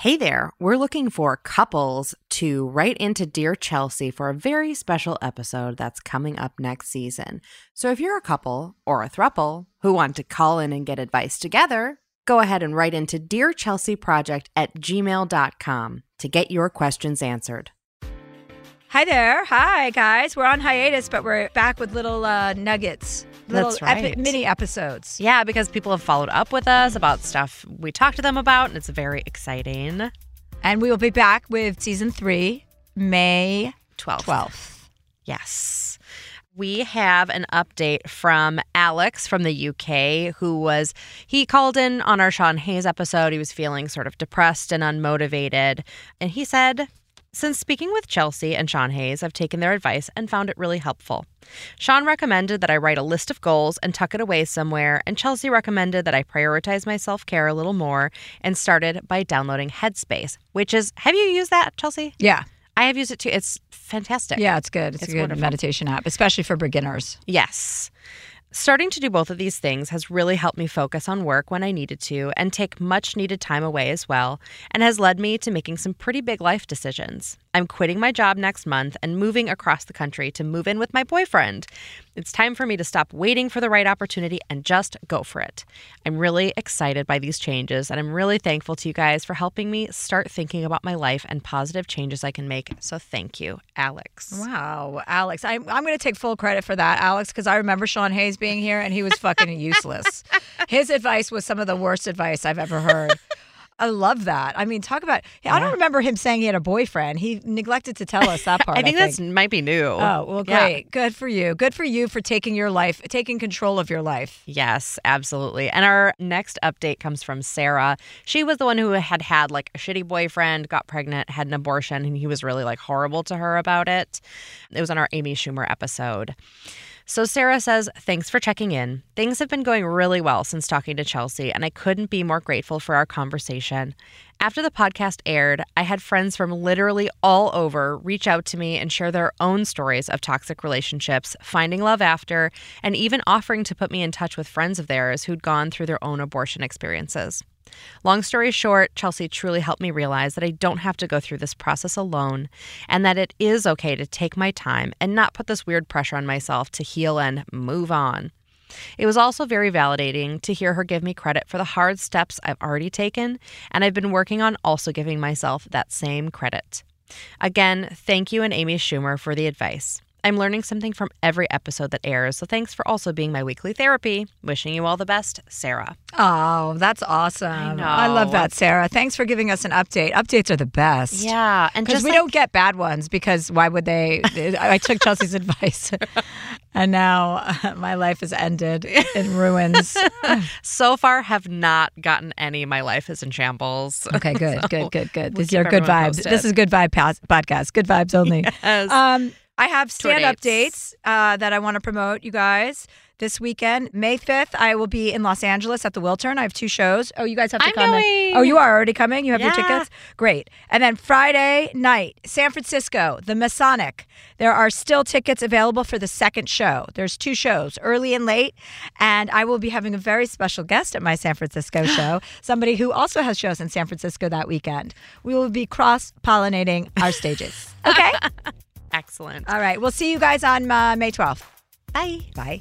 Hey there, we're looking for couples to write into Dear Chelsea for a very special episode that's coming up next season. So if you're a couple or a thruple who want to call in and get advice together, go ahead and write into Dear Chelsea Project at gmail.com to get your questions answered. Hi there. Hi, guys. We're on hiatus, but we're back with little uh, nuggets. Little That's epi- right. mini episodes. Yeah, because people have followed up with us about stuff we talked to them about, and it's very exciting. And we will be back with season three, May 12th. 12th. Yes. We have an update from Alex from the UK who was, he called in on our Sean Hayes episode. He was feeling sort of depressed and unmotivated. And he said, since speaking with Chelsea and Sean Hayes, I've taken their advice and found it really helpful. Sean recommended that I write a list of goals and tuck it away somewhere, and Chelsea recommended that I prioritize my self care a little more and started by downloading Headspace, which is, have you used that, Chelsea? Yeah. I have used it too. It's fantastic. Yeah, it's good. It's, It's a good wonderful. meditation app, especially for beginners. Yes. Starting to do both of these things has really helped me focus on work when I needed to and take much needed time away as well, and has led me to making some pretty big life decisions. I'm quitting my job next month and moving across the country to move in with my boyfriend. It's time for me to stop waiting for the right opportunity and just go for it. I'm really excited by these changes, and I'm really thankful to you guys for helping me start thinking about my life and positive changes I can make. So thank you, Alex. Wow, Alex. I'm, I'm going to take full credit for that, Alex, because I remember Sean Hayes being here and he was fucking useless. His advice was some of the worst advice I've ever heard. I love that. I mean, talk about. I don't remember him saying he had a boyfriend. He neglected to tell us that part. I think that's might be new. Oh, well, Yeah. great. Good for you. Good for you for taking your life, taking control of your life. Yes, absolutely. And our next update comes from Sarah. She was the one who had had like a shitty boyfriend, got pregnant, had an abortion, and he was really like horrible to her about it. It was on our Amy Schumer episode. So Sarah says, Thanks for checking in. Things have been going really well since talking to Chelsea, and I couldn't be more grateful for our conversation. After the podcast aired, I had friends from literally all over reach out to me and share their own stories of toxic relationships, finding love after, and even offering to put me in touch with friends of theirs who'd gone through their own abortion experiences. Long story short, Chelsea truly helped me realize that I don't have to go through this process alone and that it is okay to take my time and not put this weird pressure on myself to heal and move on. It was also very validating to hear her give me credit for the hard steps I've already taken, and I've been working on also giving myself that same credit. Again, thank you and Amy Schumer for the advice. I'm learning something from every episode that airs, so thanks for also being my weekly therapy. Wishing you all the best, Sarah. Oh, that's awesome. I know. I love that, Sarah. Thanks for giving us an update. Updates are the best. Yeah, and Because we like- don't get bad ones because why would they? I took Chelsea's advice and now uh, my life is ended in ruins. so far have not gotten any. My life is in shambles. Okay, good, So good, good, good. we'll These are keep good vibes. posted. This is good vibe podcast. Good vibes only. Yes. Um, I have stand up dates. uh, that I want to promote, you guys. This weekend, May 5th, I will be in Los Angeles at the Wiltern. I have two shows. Oh, you guys have to I'm come. going. Oh, you are already coming? You have your tickets? Great. And then Friday night, San Francisco, the Masonic. There are still tickets available for the second show. There's two shows, early and late. And I will be having a very special guest at my San Francisco show, somebody who also has shows in San Francisco that weekend. We will be cross pollinating our stages. Okay? Excellent. All right. We'll see you guys on uh, May 12th. Bye. Bye.